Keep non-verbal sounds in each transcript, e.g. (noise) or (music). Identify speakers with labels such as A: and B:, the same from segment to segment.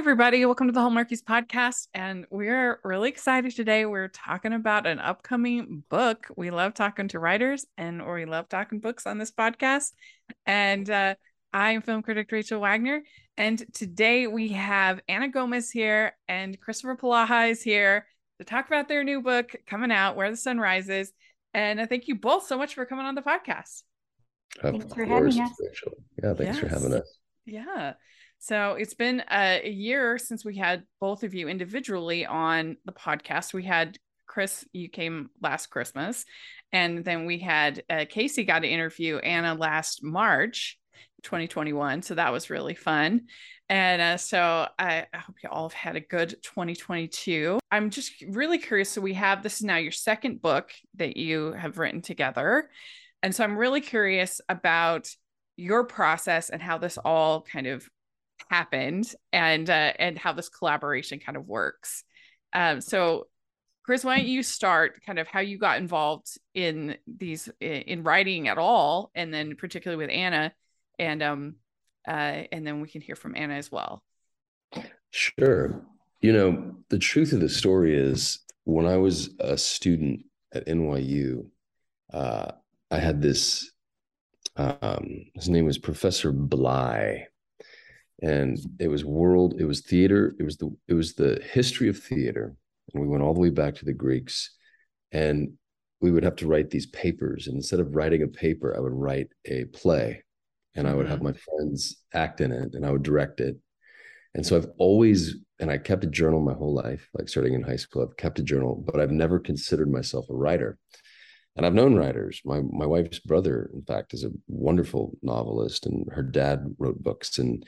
A: Hi, everybody. Welcome to the Hallmarkies podcast. And we're really excited today. We're talking about an upcoming book. We love talking to writers and we love talking books on this podcast. And uh, I'm film critic Rachel Wagner. And today we have Anna Gomez here and Kristoffer Polaha is here to talk about their new book coming out, Where the Sun Rises. And I thank you both so much for coming on the podcast.
B: Of thanks for having us. Rachel. Yeah, thanks yes. for having us.
A: Yeah. So it's been a, year since we had both of you individually on the podcast. We had Chris, you came last Christmas, and then we had uh, Casey got to interview Anna last March 2021. So that was really fun. And uh, so I, I, hope you all have had a good 2022. I'm just really curious. So we have this is now your second book that you have written together. And so I'm really curious about your process and how this all kind of happened and uh, and how this collaboration kind of works. Um, so, Chris, why don't you start kind of how you got involved in these in writing at all, and then particularly with Anna, and um, uh, and then we can hear from Anna as well.
B: Sure. You know, the truth of the story is when I was a student at NYU, uh, I had this. Um, his name was Professor Bly, and it was world it was theater it was the it was the history of theater and we went all the way back to the greeks and we would have to write these papers and instead of writing a paper i would write a play and i would have mm-hmm. my friends act in it and i would direct it and so i've always and i kept a journal my whole life like starting in high school i've kept a journal but i've never considered myself a writer and I've known writers. My my wife's brother, in fact, is a wonderful novelist, and her dad wrote books. And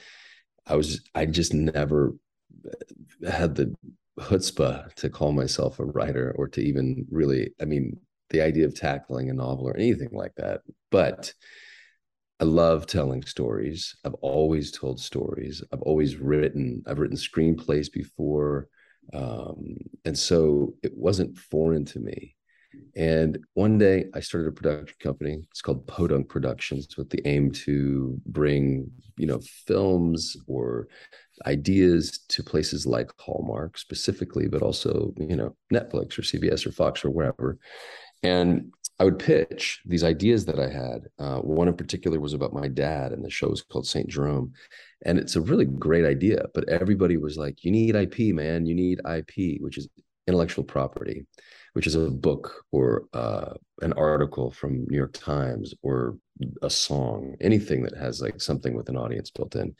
B: I was I just never had the chutzpah to call myself a writer or to even really I mean the idea of tackling a novel or anything like that. But I love telling stories. I've always told stories. I've always written. I've written screenplays before, um, and so it wasn't foreign to me. And one day I started a production company. It's called Podunk Productions with the aim to bring, you know, films or ideas to places like Hallmark specifically, but also, you know, Netflix or CBS or Fox or wherever. And I would pitch these ideas that I had. Uh, one in particular was about my dad, and the show was called St. Jerome. And it's a really great idea, but everybody was like, you need IP, man. You need IP, which is intellectual property which is a book or uh, an article from New York Times or a song, anything that has like something with an audience built in.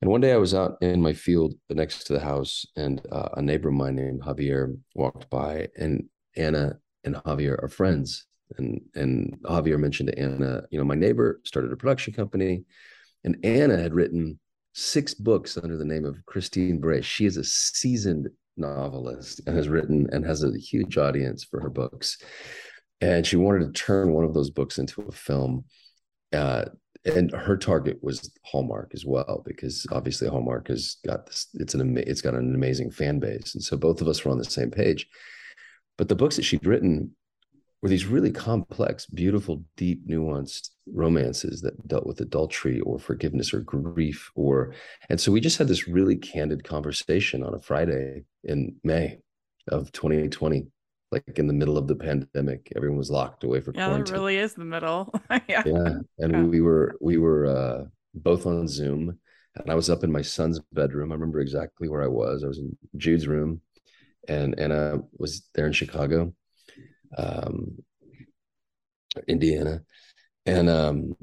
B: And one day I was out in my field next to the house, and uh, a neighbor of mine named Javier walked by, and Anna and Javier are friends. And and Javier mentioned to Anna, you know, my neighbor started a production company, and Anna had written six books under the name of Christine Bray. She is a seasoned novelist and has written and has a huge audience for her books. And she wanted to turn one of those books into a film. Uh, and her target was Hallmark as well, because obviously Hallmark has got this, it's an it's got an amazing fan base. And so both of us were on the same page. But the books that she'd written were these really complex, beautiful, deep, nuanced romances that dealt with adultery or forgiveness or grief or and so we just had this really candid conversation on a Friday in May of 2020 like in the middle of the pandemic everyone was locked away for
A: yeah
B: quarantine.
A: it really is the middle (laughs)
B: yeah yeah and yeah. we were we were uh both on zoom and i was up in my son's bedroom i remember exactly where i was i was in jude's room and and i was there in chicago um, Indiana, and um,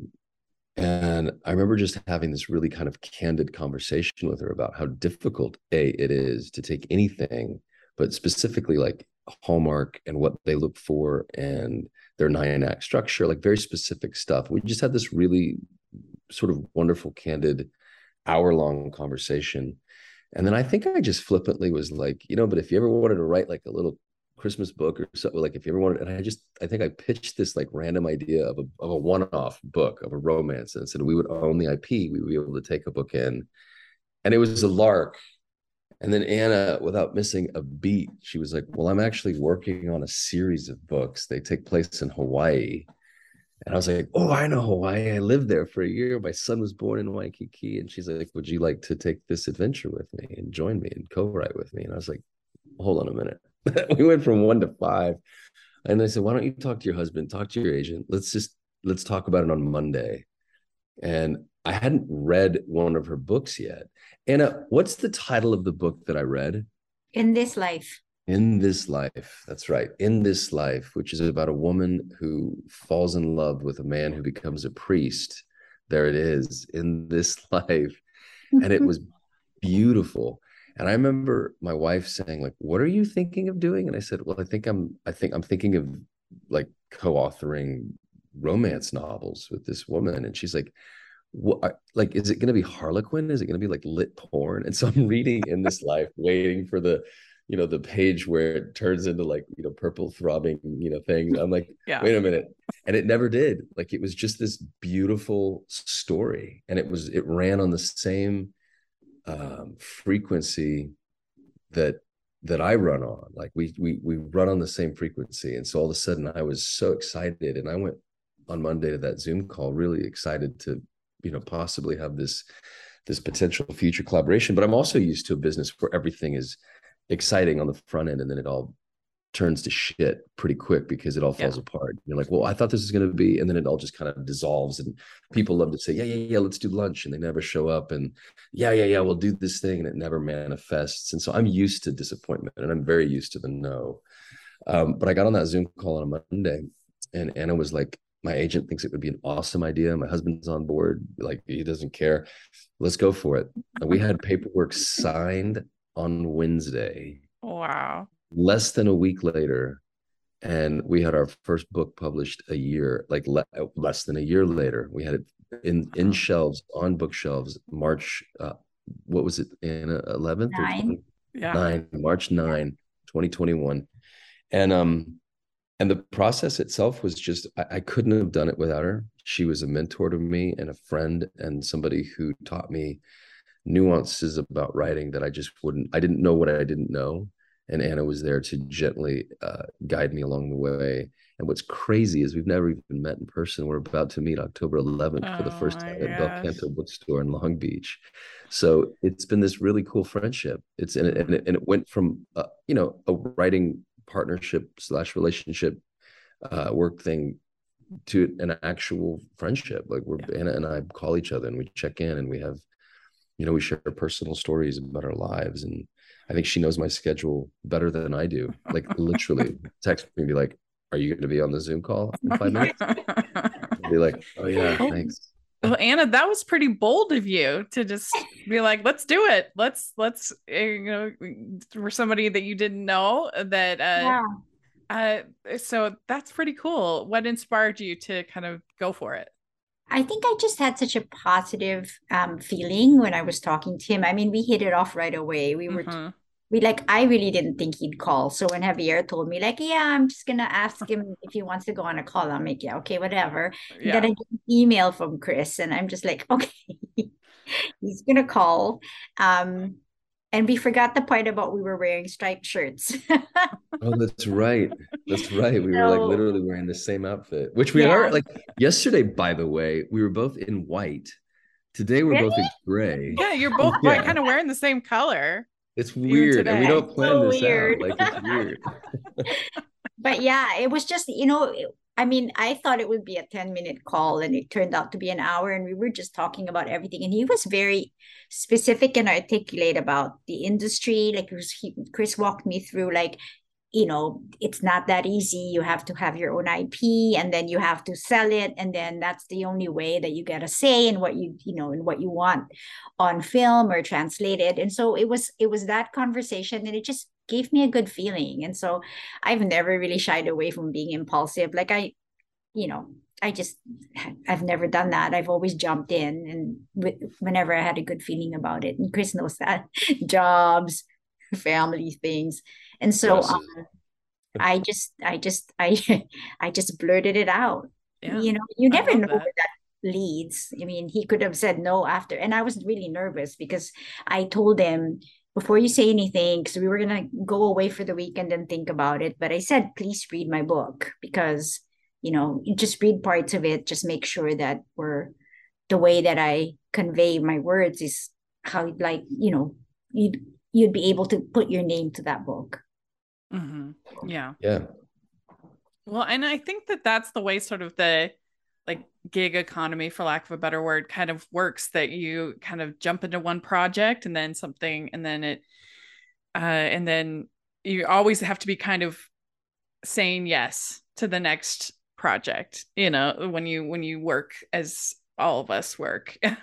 B: and I remember just having this really kind of candid conversation with her about how difficult a it is to take anything, but specifically like Hallmark and what they look for and their nine act structure, like very specific stuff. We just had this really sort of wonderful, candid, hour long conversation. And then I think I just flippantly was like, you know, but if you ever wanted to write like a little Christmas book or something like if you ever wanted and I just I think I pitched this like random idea of a of a one-off book of a romance and said we would own the IP we would be able to take a book in and it was a lark and then Anna without missing a beat she was like well I'm actually working on a series of books they take place in Hawaii And I was like, oh, I know Hawaii. I lived there for a year. My son was born in Waikiki. And she's like, would you like to take this adventure with me and join me and co-write with me? And I was like, hold on a minute. (laughs) we went from one to five. And I said, why don't you talk to your husband, talk to your agent. Let's just, let's talk about it on Monday. And I hadn't read one of her books yet. Anna, uh, what's the title of the book that I read?
C: In This Life.
B: In This Life. That's right. In This Life, which is about a woman who falls in love with a man who becomes a priest. There it is, in this life. And it was (laughs) beautiful. And I remember my wife saying, like, what are you thinking of doing? And I said, Well, I think I'm I think I'm thinking of like co-authoring romance novels with this woman. And she's like, what like is it going to be harlequin is it going to be like lit porn and so i'm (laughs) reading in this life waiting for the you know the page where it turns into like you know purple throbbing you know thing i'm like yeah. wait a minute and it never did like it was just this beautiful story and it was it ran on the same um frequency that that i run on. Like we we we run on the same frequency. And so all of a sudden i was so excited and i went on monday to that zoom call really excited to you know possibly have this this potential future collaboration. But i'm also used to a business where everything is exciting on the front end and then it all turns to shit pretty quick because it all falls yeah. apart you're like well i thought this was going to be and then it all just kind of dissolves and people love to say yeah yeah yeah let's do lunch and they never show up and yeah yeah yeah we'll do this thing and it never manifests and so i'm used to disappointment and i'm very used to the no um, but i got on that zoom call on a monday and anna was like my agent thinks it would be an awesome idea. My husband's on board. Like he doesn't care. Let's go for it. And we had paperwork signed on Wednesday.
A: Wow.
B: Less than a week later. And we had our first book published a year, like le- less than a year later. We had it in in shelves on bookshelves. March, uh, what was it? In eleventh or 20, yeah. nine March 9, 2021. And um, and the process itself was just I, I, couldn't have done it without her she was a mentor to me and a friend and somebody who taught me nuances about writing that i just wouldn't i didn't know what i didn't know and anna was there to gently uh, guide me along the way. And what's crazy is we've never even met in person. We're about to meet october 11th oh for the first time at bel canto bookstore in long beach. So it's been this really cool friendship. It's and it, and it, and it went from uh, you know a writing partnership slash relationship uh, work thing to an actual friendship. Like we're yeah. Anna and I call each other and we check in and we have, you know, we share personal stories about our lives. And I think she knows my schedule better than I do. Like literally (laughs) text me and be like, Are you going to be on the Zoom call in five minutes? (laughs) be like, Oh yeah, thanks.
A: Well, Anna, that was pretty bold of you to just be like, "Let's do it. Let's let's eh, you know." For somebody that you didn't know, that uh, yeah. uh, so that's pretty cool. What inspired you to kind of go for it?
C: I think I just had such a positive um, feeling when I was talking to him. I mean, we hit it off right away. We were mm-hmm we like I really didn't think he'd call. So when Javier told me, like, yeah, I'm just gonna ask him if he wants to go on a call, I'm like, yeah, okay, whatever. Yeah. then I get an email from Chris, and I'm just like, (laughs) okay, (laughs) he's gonna call. Um, and we forgot the part about we were wearing striped shirts. (laughs)
B: oh, that's right. That's right. We so, were like literally wearing the same outfit, which we yeah. are like yesterday, by the way, we were both in white. Today we're really? both in gray.
A: Yeah, you're both yeah. kind of wearing the same color.
B: It's weird, and we don't plan so this weird. out. Like it's weird. (laughs)
C: but yeah, it was just you know. I mean, I thought it would be a 10 minute call and it turned out to be an hour. And we were just talking about everything. And he was very specific and articulate about the industry. Like he, Chris walked me through, like, you know it's not that easy you have to have your own ip and then you have to sell it and then that's the only way that you get a say in what you you know in what you want on film or translated and so it was it was that conversation and it just gave me a good feeling. And so i've never really shied away from being impulsive. Like i you know i just i've never done that. I've always jumped in and whenever i had a good feeling about it. And chris knows that. (laughs) Jobs family things. And so um, i just i just i (laughs) i just blurted it out. Yeah, you know you never know that. where that leads. I mean he could have said no after. And i was really nervous because i told him before you say anything because we were going to go away for the weekend and think about it but i said please read my book because you know, you just read parts of it, just make sure that we're the way that I convey my words is how like, you know, you'd you'd be able to put your name to that book.
A: Mm-hmm. Yeah.
B: Yeah.
A: Well, and I think that that's the way sort of the like gig economy, for lack of a better word, kind of works that you kind of jump into one project and then something, and then it, uh, and then you always have to be kind of saying yes to the next project, you know, when you, when you work as all of us work, (laughs) you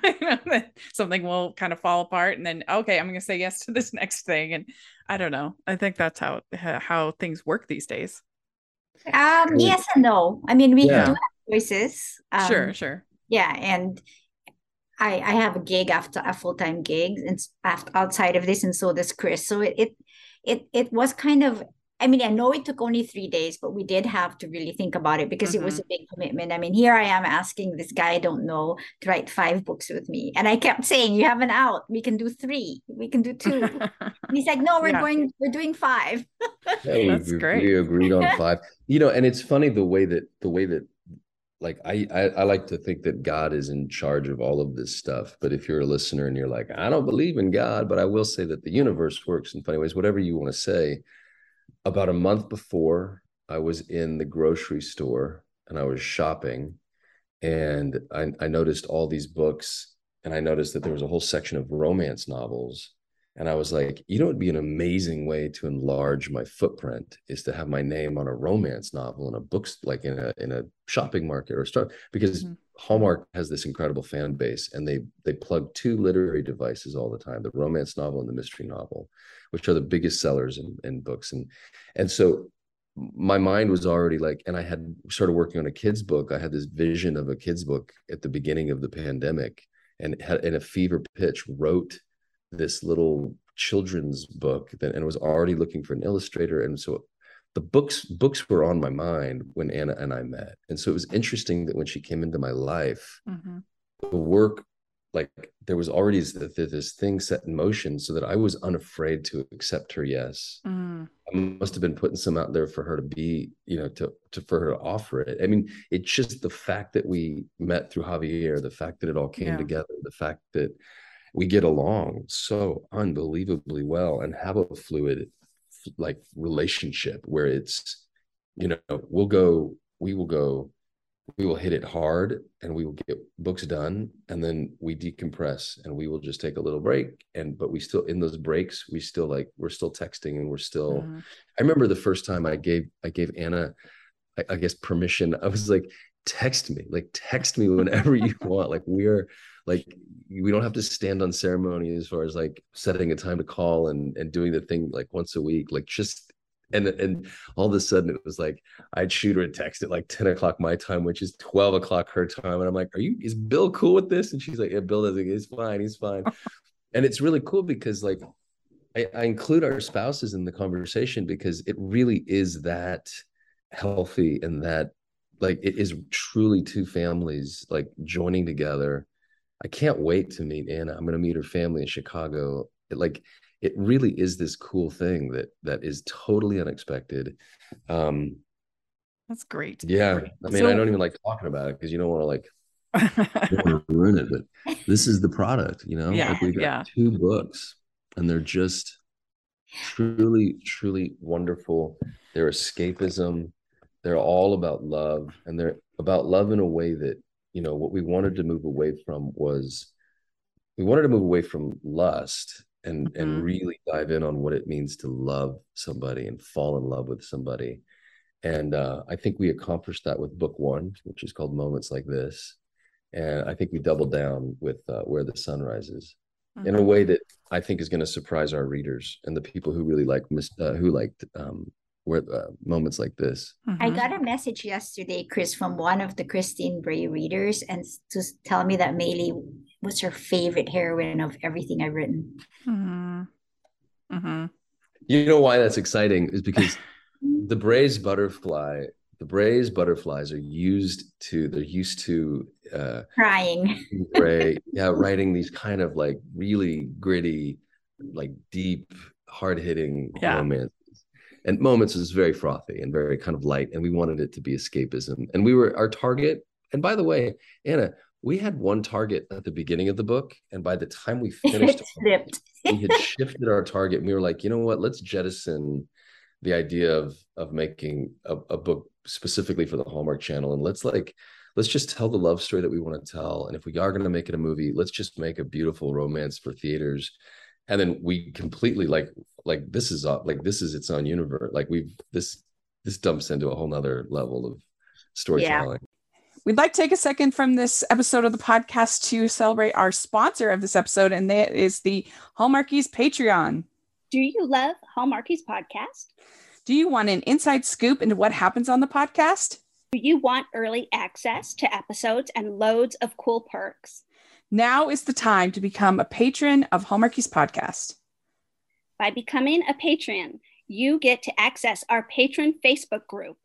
A: know, something will kind of fall apart and then, okay, I'm going to say yes to this (laughs) next thing. And I don't know. I think that's how, how things work these days.
C: Um, yes and no. I mean, we
B: Yeah.
C: do have choices. Um,
A: sure, sure.
C: Yeah, and I I have a gig after a full time gig and after outside of this, and so does Chris. So it it it it was kind of. I mean, I know it took only three days, but we did have to really think about it because it was a big commitment. I mean, here I am asking this guy I don't know to write five books with me, and I kept saying, "You have an out. We can do three. We can do (laughs) two. And he's like, "No, we're
A: Yeah.
C: going. We're doing five.
B: Yeah, we-
A: That's
B: we,
A: great.
B: We agreed on five. You know, and it's funny the way that the way that like I, I I like to think that God is in charge of all of this stuff. But if you're a listener and you're like, I don't believe in God, but I will say that the universe works in funny ways, whatever you want to say. About a month before, I was in the grocery store and I was shopping, and I, I noticed all these books, and I noticed that there was a whole section of romance novels. And I was like, you know, it'd be an amazing way to enlarge my footprint is to have my name on a romance novel in a books like in a in a shopping market or a store because
A: Mhm.
B: Hallmark has this incredible fan base and they they plug two literary devices all the time, the romance novel and the mystery novel, which are the biggest sellers in, in books. And and so my mind was already like, and I had started working on a kid's book. I had this vision of a kid's book at the beginning of the pandemic and had in a fever pitch wrote this little children's book that and was already looking for an illustrator and so the books books were on my mind when Anna and I met and so it was interesting that when she came into my life
A: Mhm.
B: the work like there was already this, this thing set in motion so that I was unafraid to accept her yes
A: Mm.
B: I must have been putting some out there for her to be, you know, to, to for her to offer it. I mean, it's just the fact that we met through Javier, the fact that it all came
A: Yeah.
B: together, the fact that we get along so unbelievably well and have a fluid like relationship where it's, you know, we'll go, we will go, we will hit it hard and we will get books done and then we decompress and we will just take a little break and but we still in those breaks we still like we're still texting and we're still
A: Mhm.
B: I remember the first time I gave I gave Anna, I, I guess permission. I was like, text me, like text me whenever you (laughs) want. Like we're like we don't have to stand on ceremony as far as like setting a time to call and and doing the thing like once a week. Like just and and all of a sudden it was like I'd shoot her a text at like 10 o'clock my time, which is 12 o'clock her time. And I'm like, Are you is Bill cool with this? And she's like, Yeah, Bill doesn't, he's fine, he's fine. (laughs) and it's really cool because like I, I include our spouses in the conversation because it really is that healthy and that like it is truly two families like joining together. I can't wait to meet Anna. I'm going to meet her family in Chicago. It, like it really is this cool thing that that is totally unexpected. Um,
A: That's great.
B: yeah, I mean,
A: So-
B: I don't even like talking about it because you don't want to like (laughs) want to ruin it, but this is the product, you know.
A: Yeah,
B: like we got
A: yeah.
B: two books, and they're just truly, truly wonderful. They're escapism. They're all about love, and they're about love in a way that you know what we wanted to move away from was we wanted to move away from lust and
A: Mhm.
B: and really dive in on what it means to love somebody and fall in love with somebody. And uh, I think we accomplished that with book one, which is called Moments Like This. And I think we doubled down with uh, Where the Sun Rises in a
A: Mhm.
B: way that I think is going to surprise our readers and the people who really like uh, who liked um, where uh, moments like this.
C: I
A: Mhm.
C: got a message yesterday, Chris, from one of the Christine Bray readers, and s- to tell me that Maylee was her favorite heroine of everything I've written.
A: Mhm. Mhm.
B: You know why that's exciting is because (laughs) the Bray's butterfly, the Bray's butterflies are used to they're used to uh,
C: Crying.
B: Bray, yeah, writing these kind of like really gritty, like deep, hard hitting
A: Yeah.
B: romances. And moments was very frothy and very kind of light and we wanted it to be escapism. And we were our target and by the way anna we had one target at the beginning of the book and by the time we (laughs) finished (laughs) we had shifted our target and we were like you know what? Let's jettison the idea of of making a, a book specifically for the hallmark channel and let's like let's just tell the love story that we want to tell. And if we are going to make it a movie let's just make a beautiful romance for theaters and then we completely like like this is uh, like this is its own universe like we've this this dumps into a whole nother level of storytelling yeah.
A: We'd like to take a second from this episode of the podcast to celebrate our sponsor of this episode, and that is the Hallmarkies Patreon.
D: Do you love Hallmarkies podcast?
A: Do you want an inside scoop into what happens on the podcast?
D: Do you want early access to episodes and loads of cool perks?
A: Now is the time to become a patron of Hallmarkies Podcast.
D: By becoming a patron, you get to access our patron Facebook group.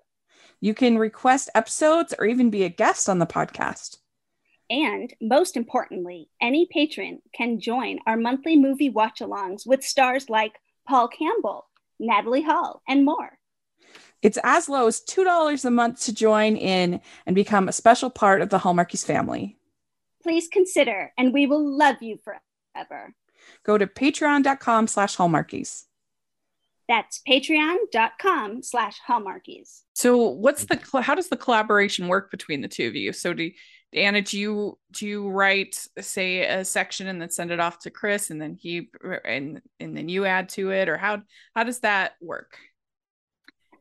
A: You can request episodes or even be a guest on the podcast.
D: And most importantly, any patron can join our monthly movie watch alongs with stars like Paul Campbell, Natalie Hall, and more.
A: It's as low as $2 a month to join in and become a special part of the Hallmarkies family
D: please consider, and we will love you forever.
A: Go to patreon.com slash hallmarkies.
D: That's patreon.com slash hallmarkies.
A: So what's the, how does the collaboration work between the two of you? So do, Anna, do you, do you write, say a section and then send it off to Chris and then he, and, and then you add to it or how, how does that work?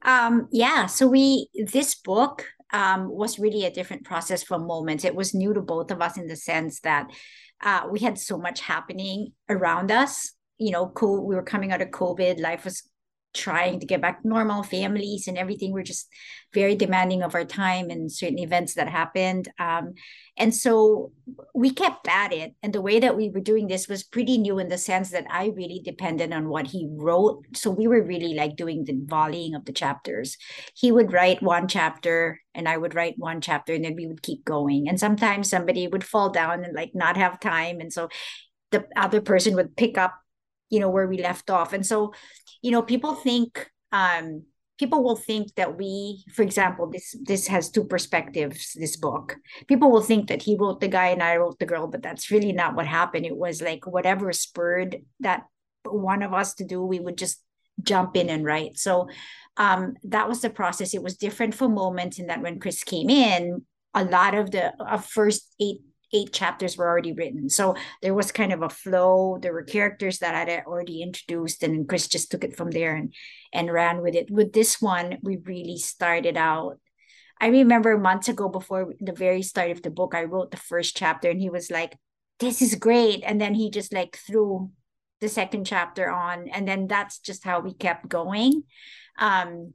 C: Um, yeah. So we, this book, um, was really a different process from moments. It was new to both of us in the sense that uh, we had so much happening around us. You know, co- we were coming out of COVID. Life was trying to get back to normal families and everything. Were just very demanding of our time and certain events that happened. Um, and so we kept at it. And the way that we were doing this was pretty new in the sense that i really depended on what he wrote. So we were really like doing the volleying of the chapters. He would write one chapter and i would write one chapter and then we would keep going. And sometimes somebody would fall down and like not have time. And so the other person would pick up you know where we left off. And so you know people think um people will think that we for example this this has two perspectives this book. People will think that he wrote the guy and i wrote the girl but that's really not what happened. It was like whatever spurred that one of us to do we would just jump in and write. So um that was the process. It was different for moments in that when chris came in a lot of the uh, first eight eight chapters were already written. So there was kind of a flow. There were characters that I had already introduced, and Chris just took it from there and and ran with it. With this one, we really started out. I remember months ago, before the very start of the book, I wrote the first chapter, and he was like, "This is great," and then he just like threw the second chapter on, and then that's just how we kept going. Um,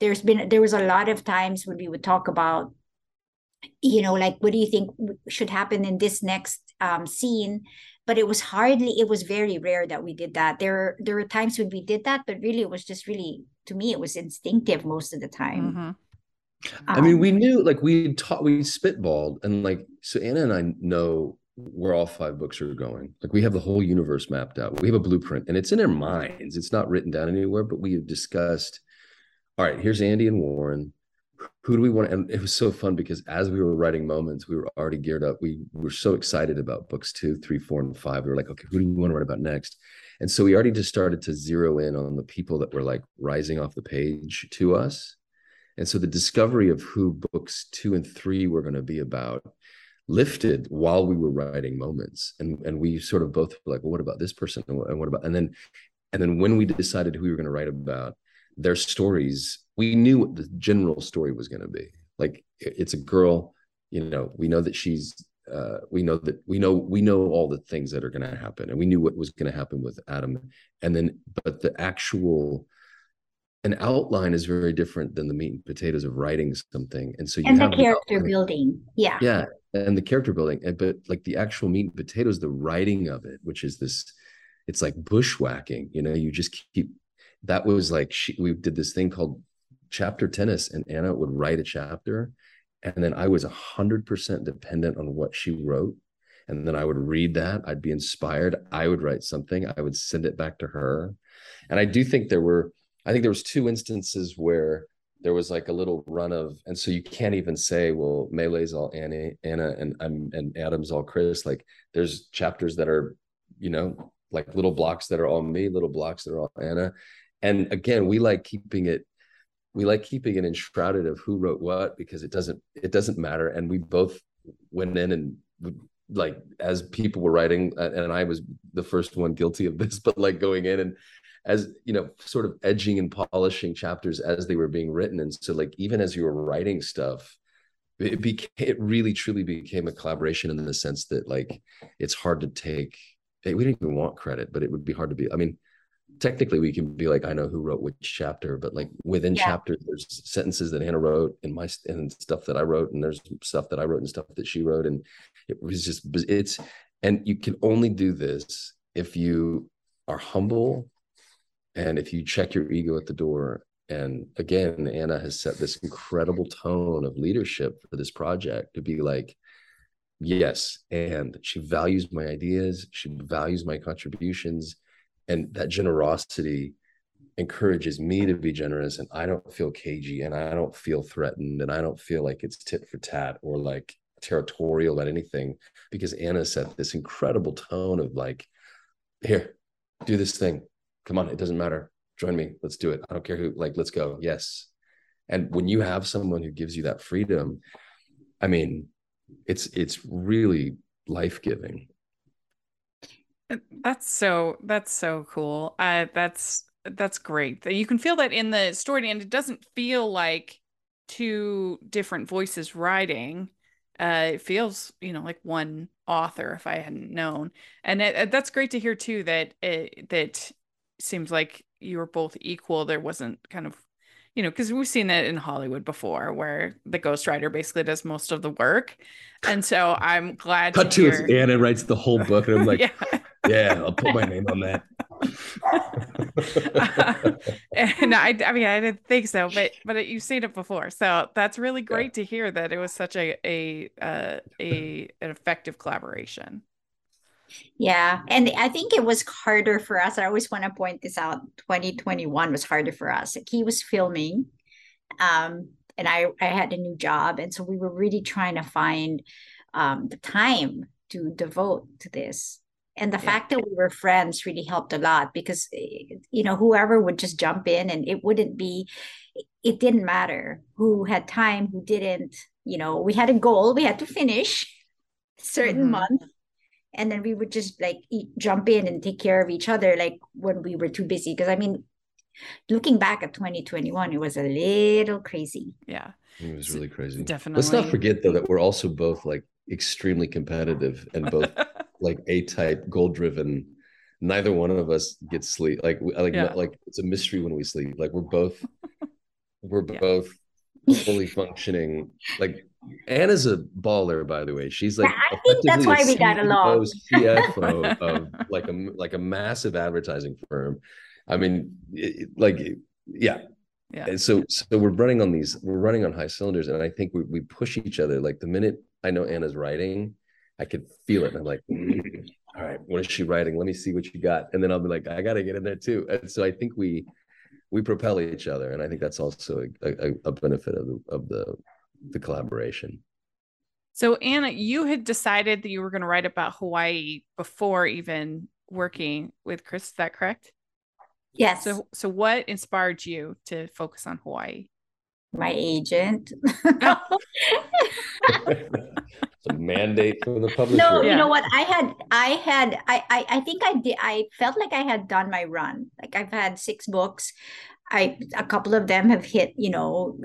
C: there's been there was a lot of times when we would talk about you know like what do you think should happen in this next um, scene but it was hardly it was very rare that we did that there there were times when we did that but really it was just really to me it was instinctive most of the time mm-hmm.
B: I mean, we um, knew like we taught, we spitballed, and like so. Anna and I know where all five books are going. Like we have the whole universe mapped out. We have a blueprint, and it's in our minds. It's not written down anywhere, but we have discussed. All right, here's Andy and Warren who do we want? And it was so fun because as we were writing moments we were already geared up. We were so excited about books two three four and five. We were like okay who do we want to write about next? And so we already just started to zero in on the people that were like rising off the page to us. And so the discovery of who books two and three were going to be about lifted while we were writing moments. And and we sort of both were like well what about this person? And what, and what about and then and then when we decided who we were going to write about their stories we knew what the general story was going to be. Like it's a girl you know we know that she's uh, we know that we know we know all the things that are going to happen and we knew what was going to happen with adam and then but the actual an outline is very different than the meat and potatoes of writing something and so you
C: and the character building yeah.
B: Yeah and the character building but like the actual meat and potatoes the writing of it which is this it's like bushwhacking you know you just keep that was like she, we did this thing called chapter tennis and Anna would write a chapter and then I was 100% dependent on what she wrote and then I would read that I'd be inspired I would write something I would send it back to her and I do think there were I think there was two instances where there was like a little run of, and so you can't even say, well, Melee's all Anna, Anna, and I'm and Adam's all Chris. Like there's chapters that are, you know, like little blocks that are all me, little blocks that are all Anna. And again, we like keeping it, we like keeping it enshrouded of who wrote what because it doesn't, it doesn't matter. And we both went in and like as people were writing, and I was the first one guilty of this, (laughs) but like going in and as you know sort of edging and polishing chapters as they were being written and so like even as you were writing stuff it became it really truly became a collaboration in the sense that like it's hard to take we didn't even want credit but it would be hard to be i mean technically we can be like i know who wrote which chapter but like within yeah. chapters there's sentences that anna wrote and my and stuff that i wrote and there's stuff that i wrote and stuff that she wrote and it was just it's and you can only do this if you are humble and if you check your ego at the door, and again, Anna has set this incredible tone of leadership for this project to be like, yes, and she values my ideas, she values my contributions, and that generosity encourages me to be generous and I don't feel cagey and I don't feel threatened and I don't feel like it's tit for tat or like territorial at anything because Anna set this incredible tone of like, here, do this thing come on, it doesn't matter. Join me. Let's do it. I don't care who, like, let's go. Yes. And when you have someone who gives you that freedom, I mean, it's it's really life-giving.
A: That's so that's so cool. Uh that's that's great. You can feel that in the story and it doesn't feel like two different voices writing. Uh it feels, you know, like one author if I hadn't known. And it, that's great to hear too that it, that seems like you were both equal. There wasn't kind of, you know, because we've seen that in Hollywood before, where the ghostwriter basically does most of the work. And so I'm glad.
B: Cut to, to hear... Anna writes the whole book, and I'm (laughs) like, yeah. Yeah, I'll put my name on that. (laughs)
A: uh, and I, I mean, I didn't think so, but but you've seen it before, so that's really great yeah. to hear that it was such a a uh, a an effective collaboration.
C: Yeah. And I think it was harder for us. I always want to point this out. 2021 was harder for us. Like he was filming. Um, and I, I had a new job. And so we were really trying to find um, the time to devote to this. And the yeah. fact that we were friends really helped a lot because, eh, you know, whoever would just jump in and it wouldn't be, it didn't matter who had time, who didn't. You know, we had a goal, we had to finish (laughs) certain mm-hmm. month and then we would just like eat, jump in and take care of each other like when we were too busy because i mean looking back at 2021 it was a little crazy
A: yeah
B: it was really crazy
A: definitely
B: let's not forget though that we're also both like extremely competitive and both (laughs) like a type goal driven neither one of us gets sleep like like yeah. like it's a mystery when we sleep like we're both (laughs) we're yeah. both fully functioning like Anna's a baller, by the way. She's like
C: I think that's why we got along.
B: CFO of (laughs) like a like a massive advertising firm. I mean, it, like yeah.
A: Yeah.
B: And so so we're running on these, we're running on high cylinders, and I think we we push each other. Like the minute I know Anna's writing, I could feel it. And I'm like, mm, all right, what is she writing? Let me see what you got. And then I'll be like, I gotta get in there too. And so I think we we propel each other, and I think that's also a, a, a benefit of the of the the collaboration.
A: So Anna, you had decided that you were going to write about Hawaii before even working with Chris. Is that correct?
C: Yes.
A: So, so what inspired you to focus on Hawaii?
C: My agent. (laughs) (laughs) (laughs)
B: a mandate from the publisher.
C: No, yeah. you know what? I had, I had, I, I, I think I did. I felt like I had done my run. Like I've had six books. I, a couple of them have hit, you know,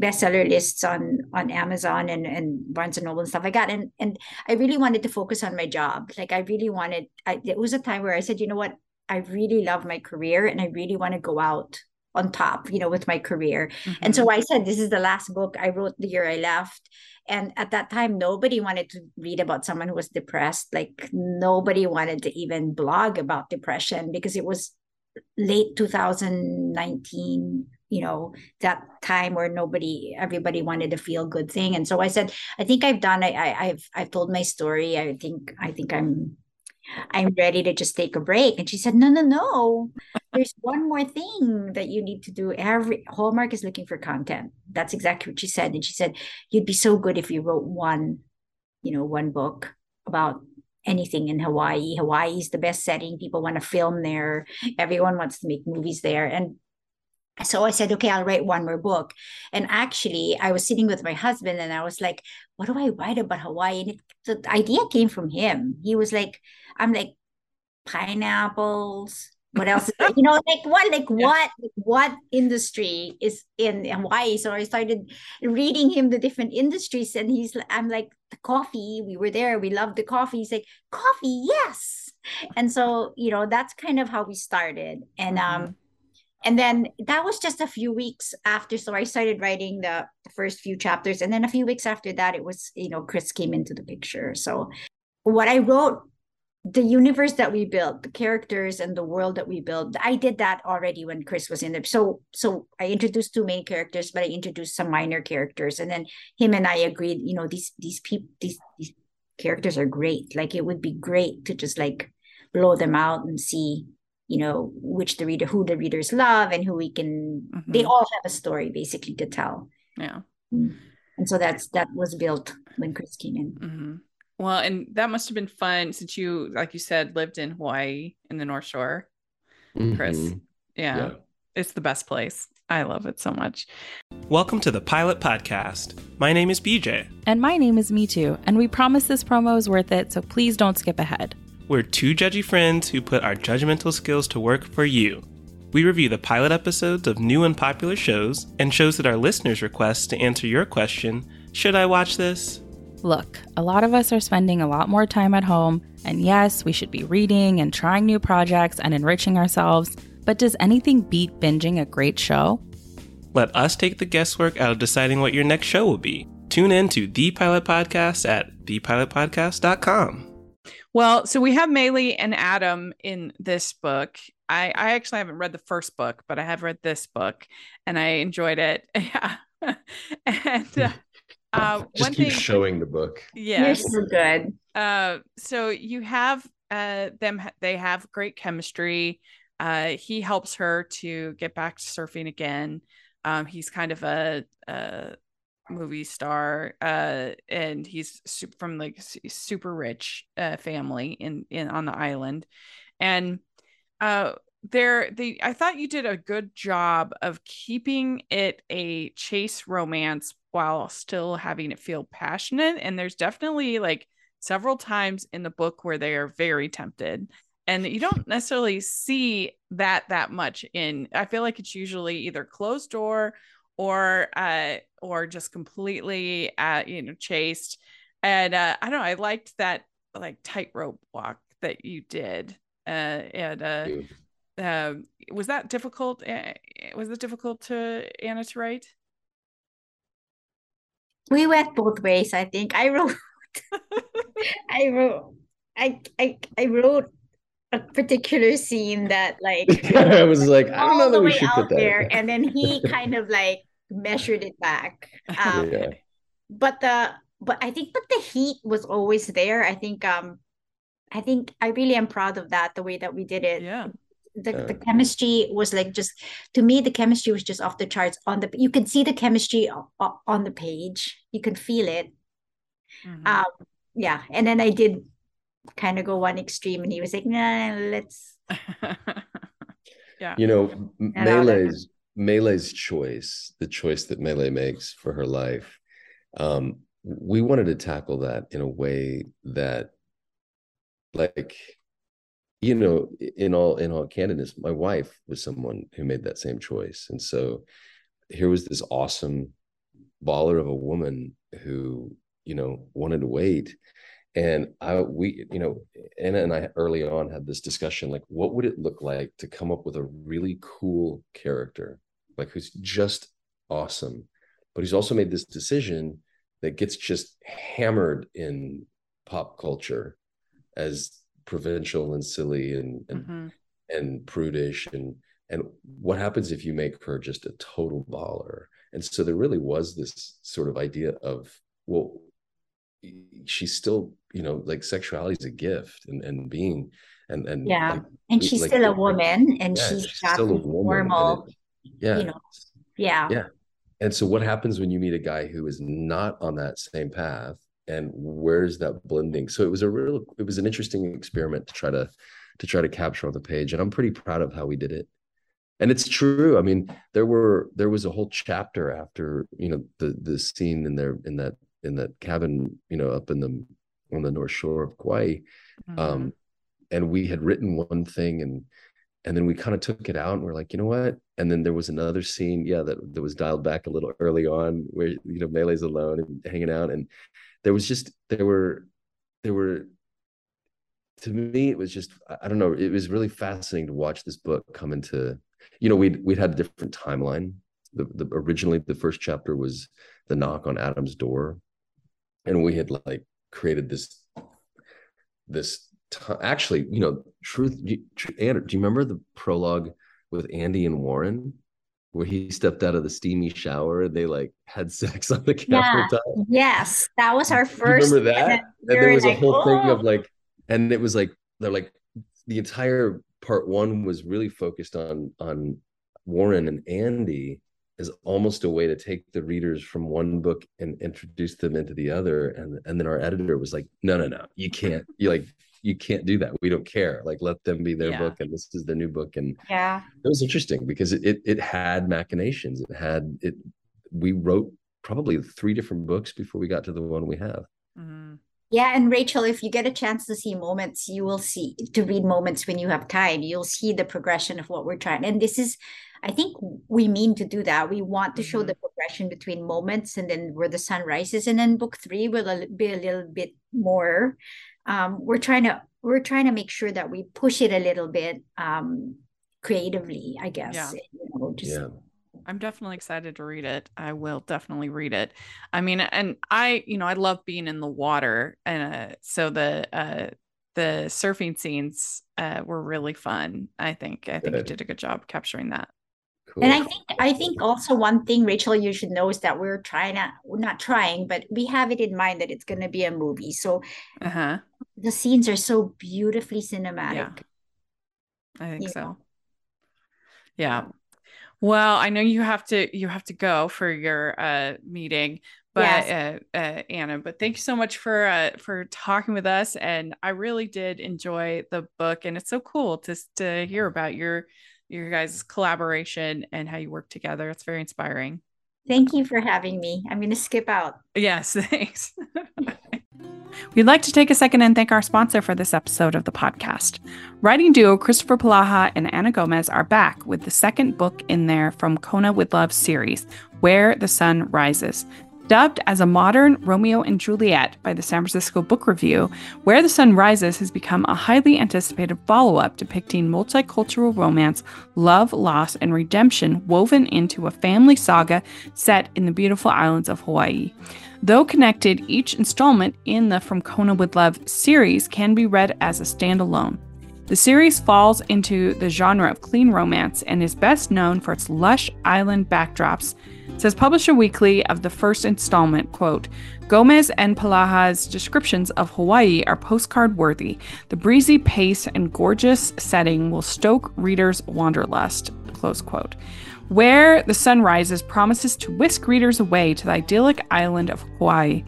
C: bestseller lists on on Amazon and and Barnes and Noble and stuff like that. And and I really wanted to focus on my job. Like I really wanted. I, it was a time where I said, you know what, I really love my career and I really want to go out on top, you know, with my career. Mm-hmm. And so I said, this is the last book I wrote the year I left. And at that time, nobody wanted to read about someone who was depressed. Like nobody wanted to even blog about depression because it was late 2019 you know that time where nobody everybody wanted to feel good thing and so i said i think i've done I, I have i've told my story i think i think i'm I'm ready to just take a break. And she said, No, no, no. There's one more thing that you need to do. Every Hallmark is looking for content. That's exactly what she said. And she said, You'd be so good if you wrote one, you know, one book about anything in Hawaii. Hawaii is the best setting. People want to film there. Everyone wants to make movies there. And so I said, okay, I'll write one more book. And actually, I was sitting with my husband and I was like, what do I write about Hawaii? And it, the idea came from him. He was like, I'm like, pineapples. What else? you know, like what, like (laughs) yeah. what, like what industry is in Hawaii? So I started reading him the different industries, and he's, I'm like, the coffee. We were there. We loved the coffee. He's like, coffee, yes. And so, you know, that's kind of how we started. And um, mm-hmm and then that was just a few weeks after so i started writing the, the, first few chapters. And then a few weeks after that it was you know chris came into the picture. So what i wrote the universe that we built the characters and the world that we built i did that already when chris was in there. So so i introduced two main characters but i introduced some minor characters. And then him and i agreed you know these these people these these characters are great. Like it would be great to just like blow them out and see you know which the reader who the readers love and who we can mm-hmm. they all have a story basically to tell
A: yeah
C: mm. and so that's that was built when chris came in
A: mm-hmm. well and that must have been fun since you like you said lived in hawaii in the north shore mm-hmm. chris yeah. yeah it's the best place I love it so much.
E: Welcome to the Pilot Podcast. My name is BJ.
F: And my name is Me Too. And we promise this promo is worth it, so please don't skip ahead.
E: We're two judgy friends who put our judgmental skills to work for you. We review the pilot episodes of new and popular shows and shows that our listeners request to answer your question Should I watch this?
F: Look, a lot of us are spending a lot more time at home, and yes, we should be reading and trying new projects and enriching ourselves, but does anything beat binging a great show?
E: Let us take the guesswork out of deciding what your next show will be. Tune in to The Pilot Podcast at thepilotpodcast.com.
A: Well, so we have Maylay and Adam in this book. I, I actually haven't read the first book, but I have read this book and I enjoyed it. (laughs) Yeah. and uh, (laughs) uh,
B: just
A: one
B: keep
A: thing,
B: showing the book.
C: Yes, you're so good.
A: Uh, so you have uh, them. They have great chemistry. Uh, he helps her to get back to surfing again. Um, he's kind of a, a movie star uh and he's super, from like super rich uh family in in on the island. And uh there the i thought you did a good job of keeping it a chase romance while still having it feel passionate. And there's definitely like several times in the book where they are very tempted. And you don't necessarily see that that much in i feel like it's usually either closed door or uh or just completely uh you know chaste and uh i don't know i liked that like tightrope walk that you did uh and uh uh, was that difficult uh, was it difficult to anna to write?
C: We went both ways i think. I wrote (laughs) i wrote i i, I wrote a particular scene that like (laughs)
B: I was like, I don't know that we should put that
C: there. And then he (laughs) kind of like measured it back. (laughs) Um, yeah. But the but I think but the heat was always there. I think um I think I really am proud of that the way that we did it.
A: Yeah.
C: The, yeah. the chemistry was like just to me the chemistry was just off the charts on the you can see the chemistry on the page you can feel it mm-hmm. um yeah and then i did kind of go one extreme and he was like nah let's (laughs)
A: yeah
B: you know Maylay's Maylay's choice, the choice that Maylay makes for her life, um, we wanted to tackle that in a way that, like, you know, in all in all candidness, my wife was someone who made that same choice, and so here was this awesome baller of a woman who, you know, wanted to wait. And I, we, you know, Anna and I early on had this discussion like, what would it look like to come up with a really cool character like who's just awesome. But he's also made this decision that gets just hammered in pop culture as provincial and silly and and, mm-hmm. and prudish and and what happens if you make her just a total baller and so there really was this sort of idea of well she's still you know like sexuality is a gift and and being and and
C: yeah
B: like,
C: and she's
B: like,
C: still a woman and
B: yeah,
C: she's,
B: she's still a woman
C: normal
B: it- yeah.
C: you know yeah.
B: Yeah. and so what happens when you meet a guy who is not on that same path and where's that blending? So it was a real it was an interesting experiment to try to to try to capture on the page and i'm pretty proud of how we did it. And it's true i mean there were there was a whole chapter after you know the the scene in there in that in that cabin you know up in the on the north shore of kauai
A: Mhm.
B: um and we had written one thing and and then we kind of took it out and we're like you know what? And then there was another scene yeah that, that was dialed back a little early on where you know Mele's alone and hanging out and there was just there were there were to me it was just i I don't know it was really fascinating to watch this book come into you know we'd we'd had a different timeline. The, the originally the first chapter was the knock on adam's door and we had like created this this t- actually you know truth you- Andrew, do you remember the prologue with andy and warren? Where he stepped out of the steamy shower and they like had sex on the
C: Yeah.
B: countertop?
C: Yes. That was our
B: Do
C: first
B: remember that? and there was
C: like,
B: a whole thing
C: "Oh."
B: of like and it was like they're like the entire part one was really focused on on warren and andy as almost a way to take the readers from one book and introduce them into the other. And and then our editor was like no no no you can't you like you can't do that. We don't care. Like let them be their
A: Yeah.
B: book and this is the new book. And
C: yeah.
B: it was interesting because it, it it had machinations. It had it we wrote probably three different books before we got to the one we have.
A: Mhm.
C: Yeah, and Rachel, if you get a chance to see moments, you will see to read moments when you have time. You'll see the progression of what we're trying. And this is, I think we mean to do that. We want to show
A: Mhm.
C: the progression between moments and then where the sun rises. And then book three will be a little bit more. Um, we're trying to we're trying to make sure that we push it a little bit um creatively, I guess.
A: Yeah.
C: You know, just
B: yeah
A: I'm definitely excited to read it. I will definitely read it. I mean, and I, you know, I love being in the water, and uh, so the uh, the surfing scenes uh, were really fun. I think. I think you did a good job capturing that.
B: cool
C: And I think I think also one thing, Rachel, you should know is that we're trying to we're not trying, but we have it in mind that it's gonna be a movie. So
A: Uh huh.
C: the scenes are so beautifully cinematic.
A: Yeah. I think
C: Yeah.
A: so. Yeah. Well, I know you have to you have to go for your uh meeting, but uh, uh Anna, but thank you so much for uh for talking with us and I really did enjoy the book and it's so cool to to hear about your your guys' collaboration and how you work together. It's very inspiring.
C: Thank you for having me. I'm gonna skip out.
A: Yes, (laughs) thanks. (laughs) We'd like to take a second and thank our sponsor for this episode of the podcast. Writing duo Kristoffer Polaha and Anna Gomez are back with the second book in their From Kona with Love series, Where the Sun Rises. Dubbed as a modern Romeo and Juliet by the San Francisco Book Review, Where the Sun Rises has become a highly anticipated follow up depicting multicultural romance, love, loss, and redemption woven into a family saga set in the beautiful islands of Hawaii. Though connected, each installment in the From Kona with Love series can be read as a standalone. The series falls into the genre of clean romance and is best known for its lush island backdrops. Says Publisher Weekly of the first installment, quote, Gomez and Polaha's descriptions of Hawaii are postcard worthy. The breezy pace and gorgeous setting will stoke readers' wanderlust, close quote. Where the Sun Rises promises to whisk readers away to the idyllic island of Hawaii.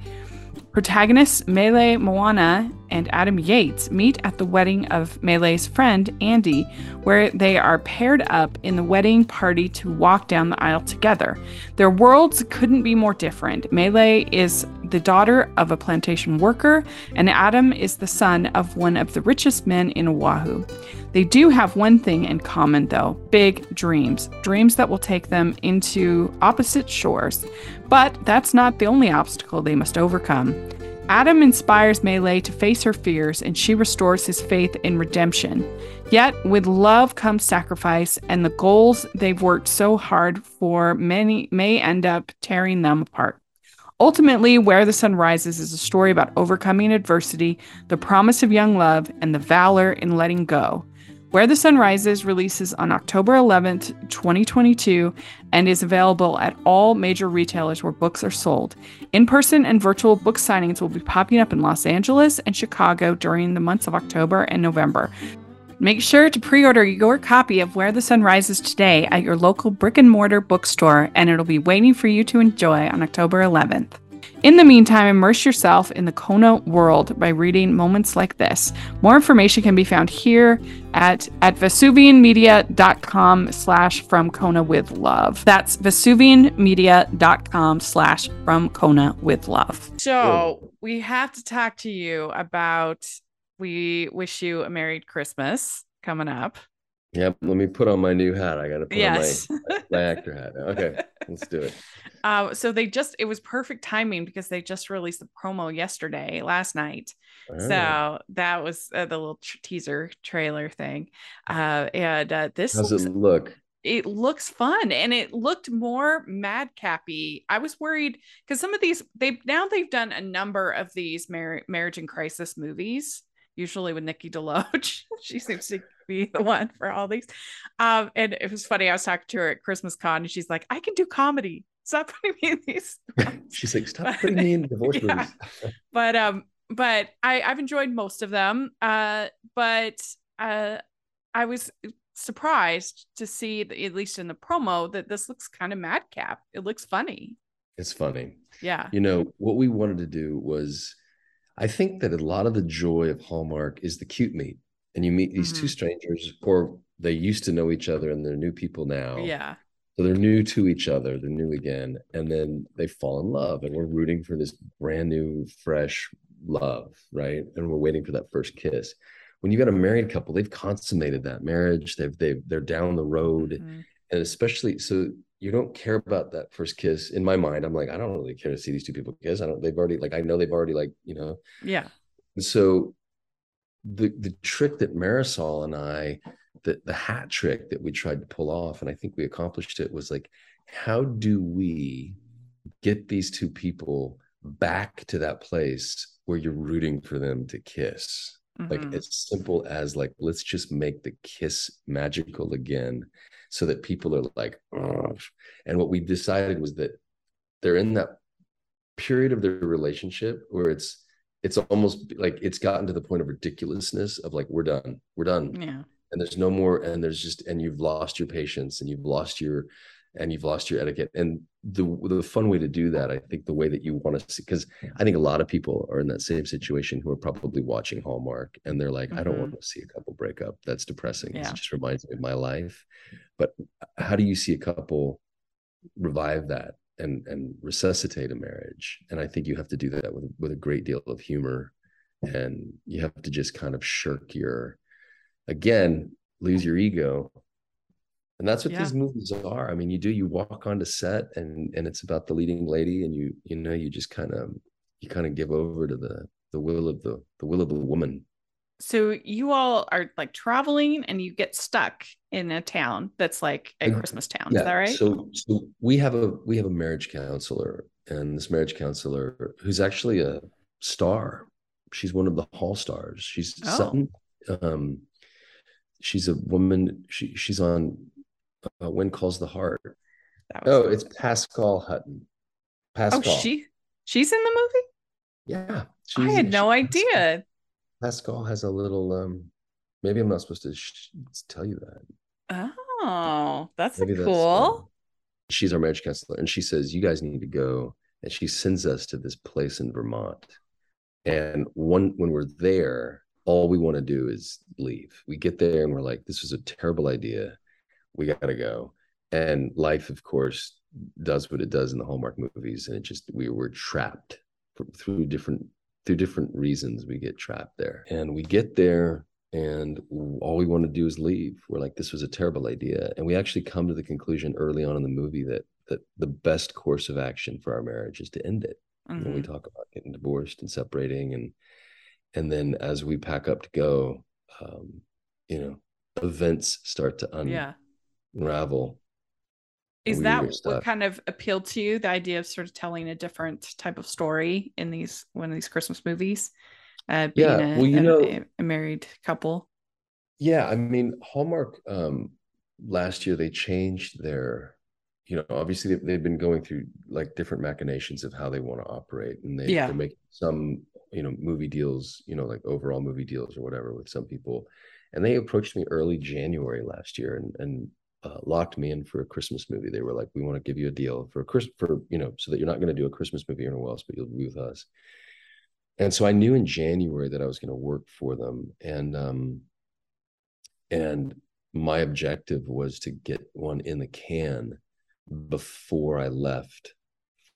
A: Protagonists Mele Moana and Adam Yates meet at the wedding of Mele's friend Andy, where they are paired up in the wedding party to walk down the aisle together. Their worlds couldn't be more different. Mele is the daughter of a plantation worker, and Adam is the son of one of the richest men in Oahu. They do have one thing in common, though big dreams, dreams that will take them into opposite shores. But that's not the only obstacle they must overcome. Adam inspires Mele to face her fears, and she restores his faith in redemption. Yet, with love comes sacrifice, and the goals they've worked so hard for many may end up tearing them apart. Ultimately, Where the Sun Rises is a story about overcoming adversity, the promise of young love, and the valor in letting go. Where the Sun Rises releases on October 11th, 2022, and is available at all major retailers where books are sold. In person and virtual book signings will be popping up in Los Angeles and Chicago during the months of October and November. Make sure to pre order your copy of Where the Sun Rises today at your local brick and mortar bookstore, and it'll be waiting for you to enjoy on October 11th. In the meantime, immerse yourself in the Kona world by reading moments like this. More information can be found here at, at vesuvianmedia.com slash from Kona with love. That's vesuvianmedia.com slash from Kona with love. So we have to talk to you about we wish you a Merry Christmas coming up.
B: Yep. Let me put on my new hat. I got to put
A: Yes.
B: on my, my actor hat. Okay. (laughs) Let's do it.
A: Uh, so they just it was perfect timing because they just released the promo yesterday, last night.
B: Oh,
A: So that was uh, the little tr- teaser trailer thing. Uh, and uh, this looks,
B: it look?
A: it looks fun and it looked more madcappy. I was worried because some of these they now they've done a number of these mar- marriage and crisis movies. Usually with Nikki DeLoach, (laughs) she seems to be the one for all these. Um, and it was funny. I was talking to her at Christmas con, and she's like, "I can do comedy. Stop putting me in these." (laughs)
B: She's like, stop putting me in (laughs) divorce
A: Yeah.
B: movies.
A: but um but i i've enjoyed most of them uh but uh i was surprised to see at least in the promo that this looks kind of madcap it looks funny
B: It's funny.
A: yeah
B: You know, what we wanted to do was, I think that a lot of the joy of Hallmark is the cute meet. And you meet these two
A: Mhm.
B: strangers, or they used to know each other and they're new people now.
A: yeah
B: So they're new to each other, they're new again, and then they fall in love, and we're rooting for this brand new, fresh love, right? And we're waiting for that first kiss. When you got a married couple, they've consummated that marriage. They've they've they're down the road,
A: Mhm.
B: and especially so you don't care about that first kiss. In my mind, I'm like, I don't really care to see these two people kiss. I don't. They've already like I know they've already like you know.
A: yeah
B: And so the the trick that Marisol and I, the the hat trick that we tried to pull off, and I think we accomplished it, was like, how do we get these two people back to that place where you're rooting for them to kiss? Like
A: Mhm.
B: as simple as like, let's just make the kiss magical again, so that people are like, and what we decided was that they're in that period of their relationship where it's it's almost like it's gotten to the point of ridiculousness of like we're done. We're done.
A: Yeah.
B: And there's no more and there's just and you've lost your patience and you've lost your and you've lost your etiquette. And the the fun way to do that i think the way that you want to see because i think a lot of people are in that same situation who are probably watching hallmark and they're like i don't
A: Mhm.
B: want to see a couple break up that's depressing.
A: Yeah.
B: it just reminds me of my life. But how do you see a couple revive that and and resuscitate a marriage? And i think you have to do that with with a great deal of humor. And you have to just kind of shirk your again lose your ego and that's what
A: Yeah.
B: these movies are i mean you do you walk onto set and and it's about the leading lady and you you know you just kind of you kind of give over to the the will of the the will of the woman
A: so you all are like traveling and you get stuck in a town that's like a christmas town is that right
B: So, so we have a we have a marriage counselor, and this marriage counselor who's actually a star. She's one of the Hall stars. She's
A: Oh.
B: Sutton. Um, she's a woman. She she's on uh, When Calls the Heart. Oh, it's Pascale Hutton. Pascale.
A: oh
B: Pascale.
A: she she's in the movie
B: yeah.
A: i had no
B: she-
A: idea
B: Pascale has a little. um Maybe I'm not supposed to sh- tell you that.
A: oh that's
B: Maybe that's,
A: cool
B: um, she's our marriage counselor, and she says you guys need to go, and she sends us to this place in Vermont. And one when we're there, all we want to do is leave. We get there and we're like, this was a terrible idea. We got to go. And life, of course, does what it does in the Hallmark movies, and it just we were trapped for, through different through different reasons. We get trapped there, and we get there and all we want to do is leave. We're like this was a terrible idea. And we actually come to the conclusion early on in the movie that that the best course of action for our marriage is to end it. When we talk about getting divorced and separating and and then as we pack up to go um you know events start to
A: yeah
B: unravel
A: Is that what kind of appealed to you? The idea of sort of telling a different type of story in these one of these Christmas movies, uh, being
B: Yeah,
A: a,
B: well, you
A: a-
B: know-
A: a, married couple.
B: Yeah, I mean, Hallmark um last year they changed their, you know, obviously they, they've been going through like different machinations of how they want to operate, and they,
A: Yeah.
B: they're some, you know, movie deals, you know, like overall movie deals or whatever with some people, and they approached me early January last year and and uh, locked me in for a Christmas movie. They were like, "We want to give you a deal for a Chris for you know, so that you're not going to do a Christmas movie anywhere else, but you'll be with us." And so I knew in January that I was going to work for them, and um, and my objective was to get one in the can before I left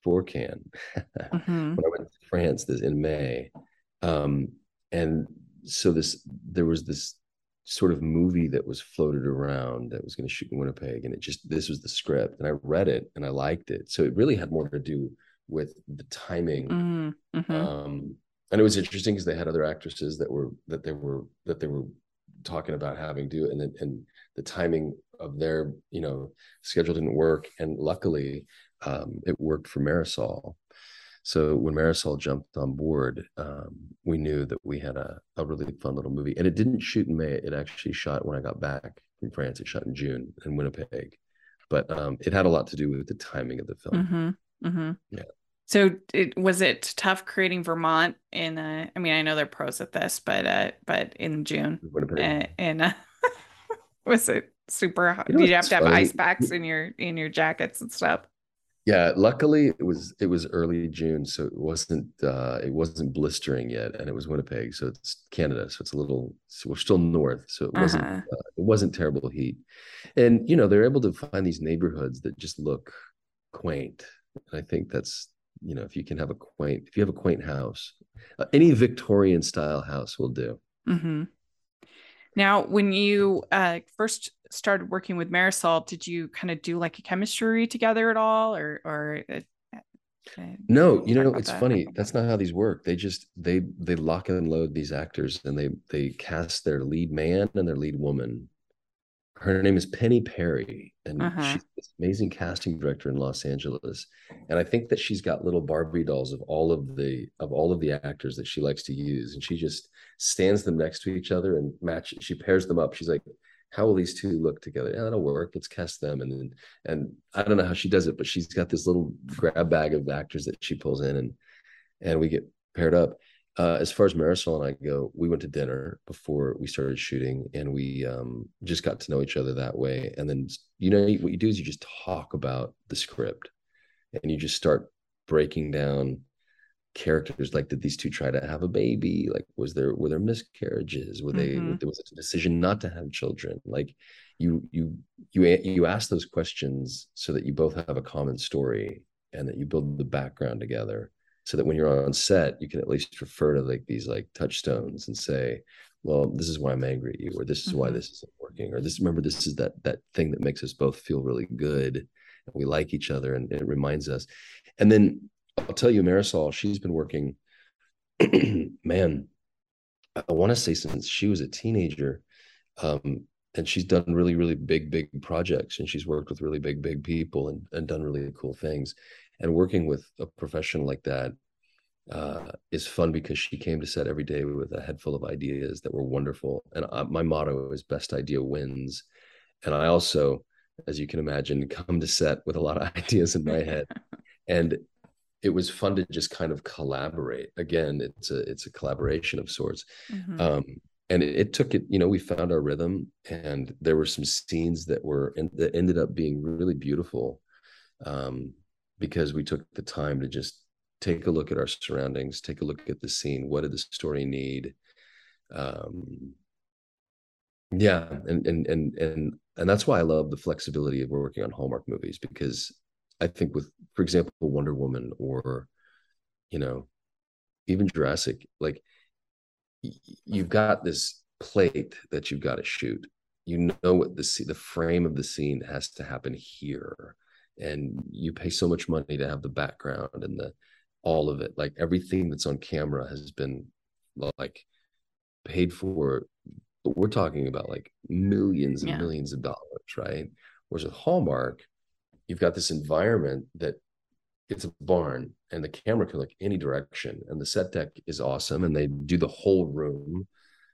B: for Cannes (laughs)
A: Mhm.
B: when I went to France this in May. Um, and so this there was this sort of movie that was floated around that was going to shoot in Winnipeg, and it just this was the script, and I read it and I liked it. So it really had more to do with the timing
A: Mhm. Mhm.
B: um and it was interesting because they had other actresses that were that they were that they were talking about having to and then and the timing of their you know schedule didn't work and luckily um it worked for marisol so when marisol jumped on board um we knew that we had a, a really fun little movie and it didn't shoot in may it actually shot when i got back from france it shot in june in winnipeg but um it had a lot to do with the timing of the film
A: Mhm. Mhm.
B: Yeah.
A: So it was it tough creating Vermont in uh I mean I know they're pros at this but uh but in June
B: winnipeg
A: uh, and uh, (laughs) was it super hot?
B: You know
A: Did you have to have
B: funny?
A: ice packs in your in your jackets and stuff?
B: Yeah, luckily it was it was early June, so it wasn't uh it wasn't blistering yet, and it was Winnipeg, so it's Canada, so it's a little so we're still north, so it wasn't
A: Uh-huh.
B: uh, it wasn't terrible heat, and you know they're able to find these neighborhoods that just look quaint, and I think that's you know if you can have a quaint if you have a quaint house, uh, any Victorian style house will do.
A: hmm Now, when you uh, first started working with Marisol, did you kind of do like a chemistry together at all, or or? Uh, uh,
B: No, you know, it's
A: that?
B: funny. That's not how these work. They just they they lock and load these actors and they they cast their lead man and their lead woman. Her name is Penny Perry, and
A: Uh-huh.
B: she's this amazing casting director in Los Angeles. And I think that she's got little Barbie dolls of all of the of all of the actors that she likes to use, and she just stands them next to each other and match. She pairs them up. She's like, "How will these two look together? Yeah, that'll work. Let's cast them." And then and I don't know how she does it, but she's got this little grab bag of actors that she pulls in, and and we get paired up. Uh, as far as Marisol and I go, we went to dinner before we started shooting, and we um, just got to know each other that way. And then you know what you do is you just talk about the script, and you just start breaking down characters. Like, did these two try to have a baby? Like, was there were there miscarriages? Were they
A: Mhm.
B: there was a decision not to have children? Like, you you you you ask those questions so that you both have a common story and that you build the background together so that when you're on set you can at least refer to like these like touchstones and say well this is why i'm angry at you or this is why
A: Mhm.
B: this isn't working or this remember this is that that thing that makes us both feel really good and we like each other and it reminds us and then i'll tell you marisol she's been working (clears throat) man i want to say since she was a teenager um and she's done really really big big projects and she's worked with really big big people and, and done really cool things. And working with a professional like that uh, is fun because she came to set every day with a head full of ideas that were wonderful. And uh, my motto is best idea wins. And i also as you can imagine come to set with a lot of (laughs) ideas in my head. And it was fun to just kind of collaborate. Again it's a it's a collaboration of sorts.
A: Mhm.
B: um and it, it took it you know we found our rhythm and there were some scenes that were and that ended up being really beautiful um because we took the time to just take a look at our surroundings take a look at the scene what did the story need um yeah and and and and and that's why i love the flexibility of working on hallmark movies because i think with for example wonder woman or you know even jurassic like you've got this plate that you've got to shoot. You know what the the frame of the scene has to happen here. And you pay so much money to have the background and the all of it. Like everything that's on camera has been like paid for. But we're talking about like millions and
A: Yeah.
B: millions of dollars right? Whereas with hallmark you've got this environment that it's a barn and the camera can look any direction and the set deck is awesome and they do the whole room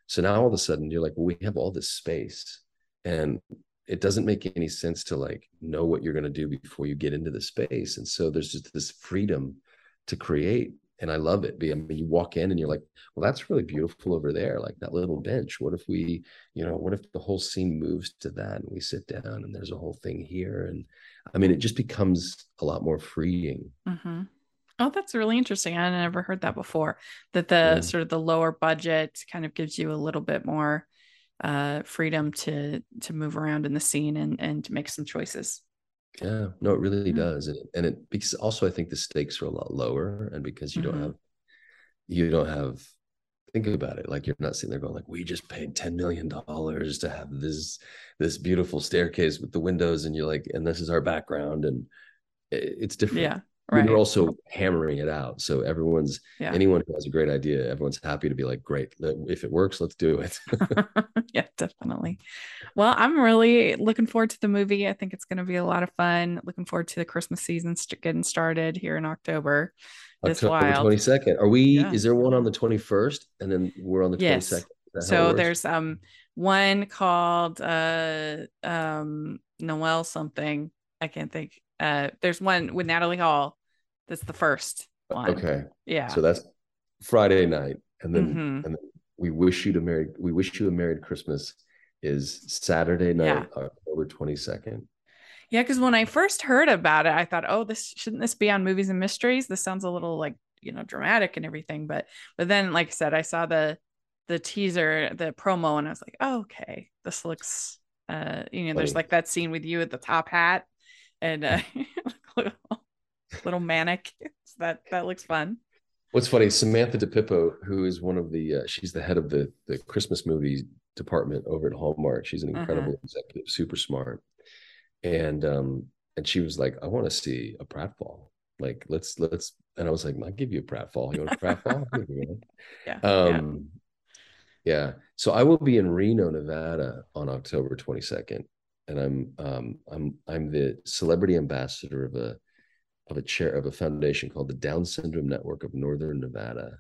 B: So now all of a sudden you're like, well, we have all this space and it doesn't make any sense to like know what you're going to do before you get into the space. And so there's just this freedom to create. And I love it. I mean, you walk in and you're like, well, that's really beautiful over there, like that little bench. What if we, you know, what if the whole scene moves to that and we sit down and there's a whole thing here? And I mean, it just becomes a lot more freeing.
A: Mm-hmm. Oh, that's really interesting. I never heard that before. That the
B: Yeah.
A: sort of the lower budget kind of gives you a little bit more uh freedom to to move around in the scene and and to make some choices.
B: Yeah, no, it really
A: Mm.
B: does. And, and it because also I think the stakes are a lot lower and because you
A: Mhm.
B: don't have you don't have think about it like you're not sitting there going like we just paid 10 million dollars to have this this beautiful staircase with the windows and you're like and this is our background and it, it's different.
A: Yeah.
B: I mean,
A: Right.
B: You're also hammering it out. So everyone's
A: Yeah.
B: anyone who has a great idea, everyone's happy to be like, great, if it works, let's do it. (laughs) (laughs)
A: yeah, definitely. Well, I'm really looking forward to the movie. I think it's going to be a lot of fun. Looking forward to the Christmas season st- getting started here in October.
B: October
A: wild.
B: 22nd. Are we
A: Yeah.
B: is there one on the 21st? And then we're on the
A: Yes.
B: 22nd? Is that how it
A: So there's um one called uh um Noel something. I can't think. Uh there's one with Natalie Hall. That's the first one.
B: okay.
A: Yeah.
B: So that's Friday night. And then
A: Mhm.
B: and then we wish you to marry we wish you a Merry Christmas is Saturday night, October 22nd.
A: Yeah, because when I first heard about it, I thought, oh, this shouldn't this be on movies and mysteries? This sounds a little like, you know, dramatic and everything. But but then, like I said, I saw the the teaser, the promo, and I was like, oh, okay, this looks uh, you know, there's like that scene with you at the top hat and uh (laughs) little, little manic. So (laughs) that that looks fun.
B: What's funny, Samantha DiPippo, who is one of the, uh, she's the head of the the Christmas movie department over at Hallmark. She's an
A: Uh-huh.
B: incredible executive, super smart, and um, and she was like, I want to see a pratfall. Like, let's let's, and I was like, I'll give you a pratfall. You want a pratfall? (laughs) I'll give you.
A: Yeah. yeah.
B: Um, yeah. So I will be in Reno, Nevada on October 22nd. And I'm um I'm I'm the celebrity ambassador of a of a chair of a foundation called the Down Syndrome Network of Northern Nevada.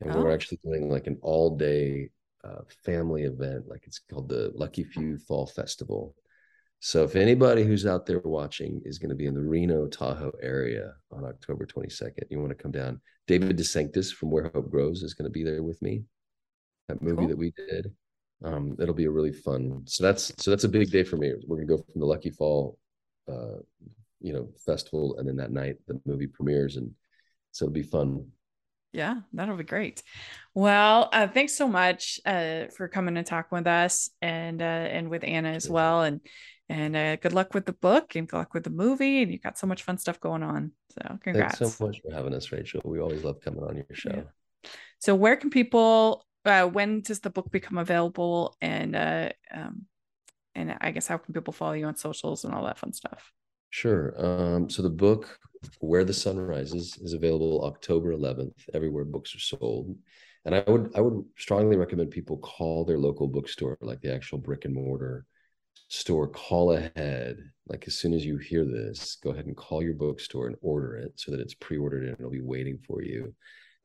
B: And
A: Oh.
B: we're actually doing like an all-day uh, family event, like it's called the Lucky Few Fall Festival. So if anybody who's out there watching is going to be in the Reno Tahoe area on October 22nd, you want to come down. David DeSanctis from Where Hope Grows is going to be there with me. That movie
A: Cool.
B: that we did. Um, it'll be a really fun. So that's so that's a big day for me. We're gonna go from the Lucky Fall, uh, you know, festival, and then that night the movie premieres, and so it'll be fun.
A: Yeah, that'll be great. Well, uh, thanks so much uh, for coming and talking with us and uh, and with Anna as well. And and uh, good luck with the book and good luck with the movie. And you've got so much fun stuff going on. So congrats.
B: Thanks so much for having us, Rachel. We always love coming on your show.
A: Yeah. So where can people? Uh, when does the book become available? And uh, um, and I guess how can people follow you on socials and all that fun stuff?
B: Sure. Um, so the book Where the Sun Rises is available October 11th everywhere books are sold. And I would I would strongly recommend people call their local bookstore, like the actual brick and mortar store, call ahead. Like as soon as you hear this, go ahead and call your bookstore and order it so that it's pre-ordered and it'll be waiting for you.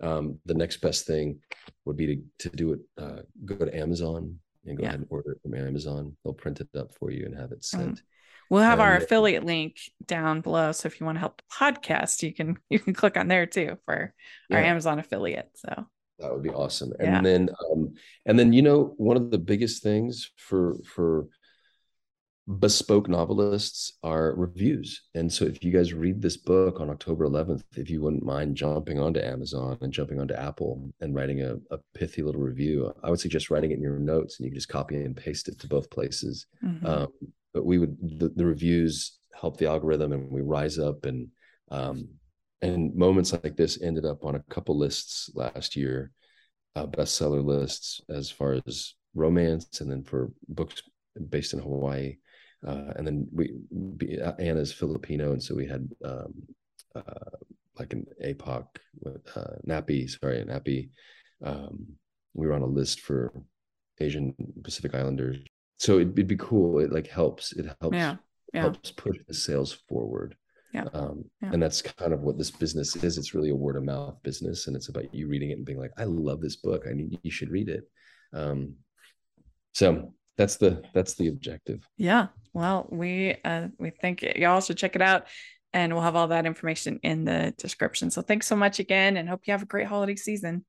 B: Um, the next best thing would be to to do it. Uh, go to Amazon and go
A: Yeah.
B: ahead and order it from Amazon. They'll print it up for you and have it sent.
A: We'll have our affiliate link down below. So if you want to help the podcast, you can (laughs) you can click on there too for our Amazon affiliate. So
B: That would be awesome. And
A: Yeah.
B: then um and then you know one of the biggest things for for bespoke novelists are reviews. And so if you guys read this book on October 11th, if you wouldn't mind jumping onto Amazon and jumping onto Apple and writing a, a pithy little review, I would suggest writing it in your notes and you can just copy and paste it to both places.
A: mhm.
B: Um, but we would the, the reviews help the algorithm and we rise up and um, and moments like this ended up on a couple lists last year uh, bestseller lists as far as romance and then for books based in hawaii uh, and then we be, anna's filipino and so we had um, uh, like an apoc uh, nappy sorry nappy um, we were on a list for asian pacific islanders so it'd, it'd be cool it like helps it helps
A: yeah, yeah,
B: helps push the sales forward.
A: Yeah.
B: Um,
A: Yeah.
B: And that's kind of what this business is. It's really a word of mouth business, and it's about you reading it and being like, "I love this book. I need you should read it." Um, so that's the that's the objective.
A: Yeah. Well, we uh we think y'all should check it out and we'll have all that information in the description. So thanks so much again and hope you have a great holiday season.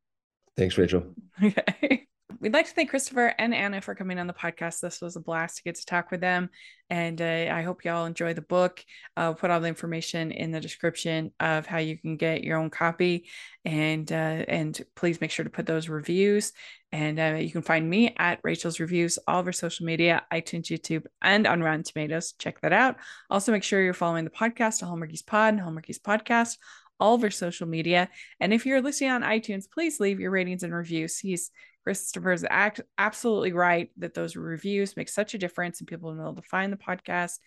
B: Thanks, Rachel. (laughs)
A: Okay. We'd like to thank Kristoffer and Anna for coming on the podcast. This was a blast to get to talk with them. And uh, I hope y'all enjoy the book. I'll put all the information in the description of how you can get your own copy. And uh, and please make sure to put those reviews. And uh, you can find me at Rachel's Reviews, all over social media, iTunes, YouTube, and on Rotten Tomatoes. Check that out. Also, make sure you're following the podcast, Hallmarkies Pod and Hallmarkies Podcast all of our social media. And if you're listening on iTunes, please leave your ratings and reviews. He's Kristoffer's act, absolutely right that those reviews make such a difference and people know to find the podcast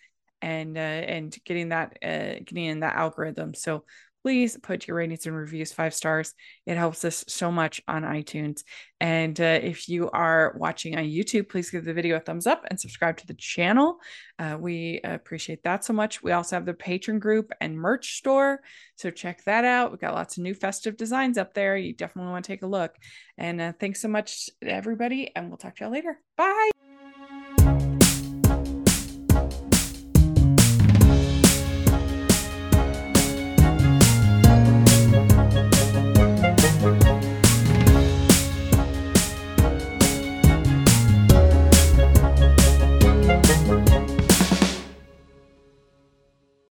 A: and uh, and getting that uh, getting in that algorithm. So please put your ratings and reviews five stars. It helps us so much on iTunes. And uh, if you are watching on YouTube, please give the video a thumbs up and subscribe to the channel. Uh, we appreciate that so much. We also have the Patreon group and merch store. So check that out. We've got lots of new festive designs up there. You definitely want to take a look. And uh, thanks so much, everybody. And we'll talk to y'all later. Bye.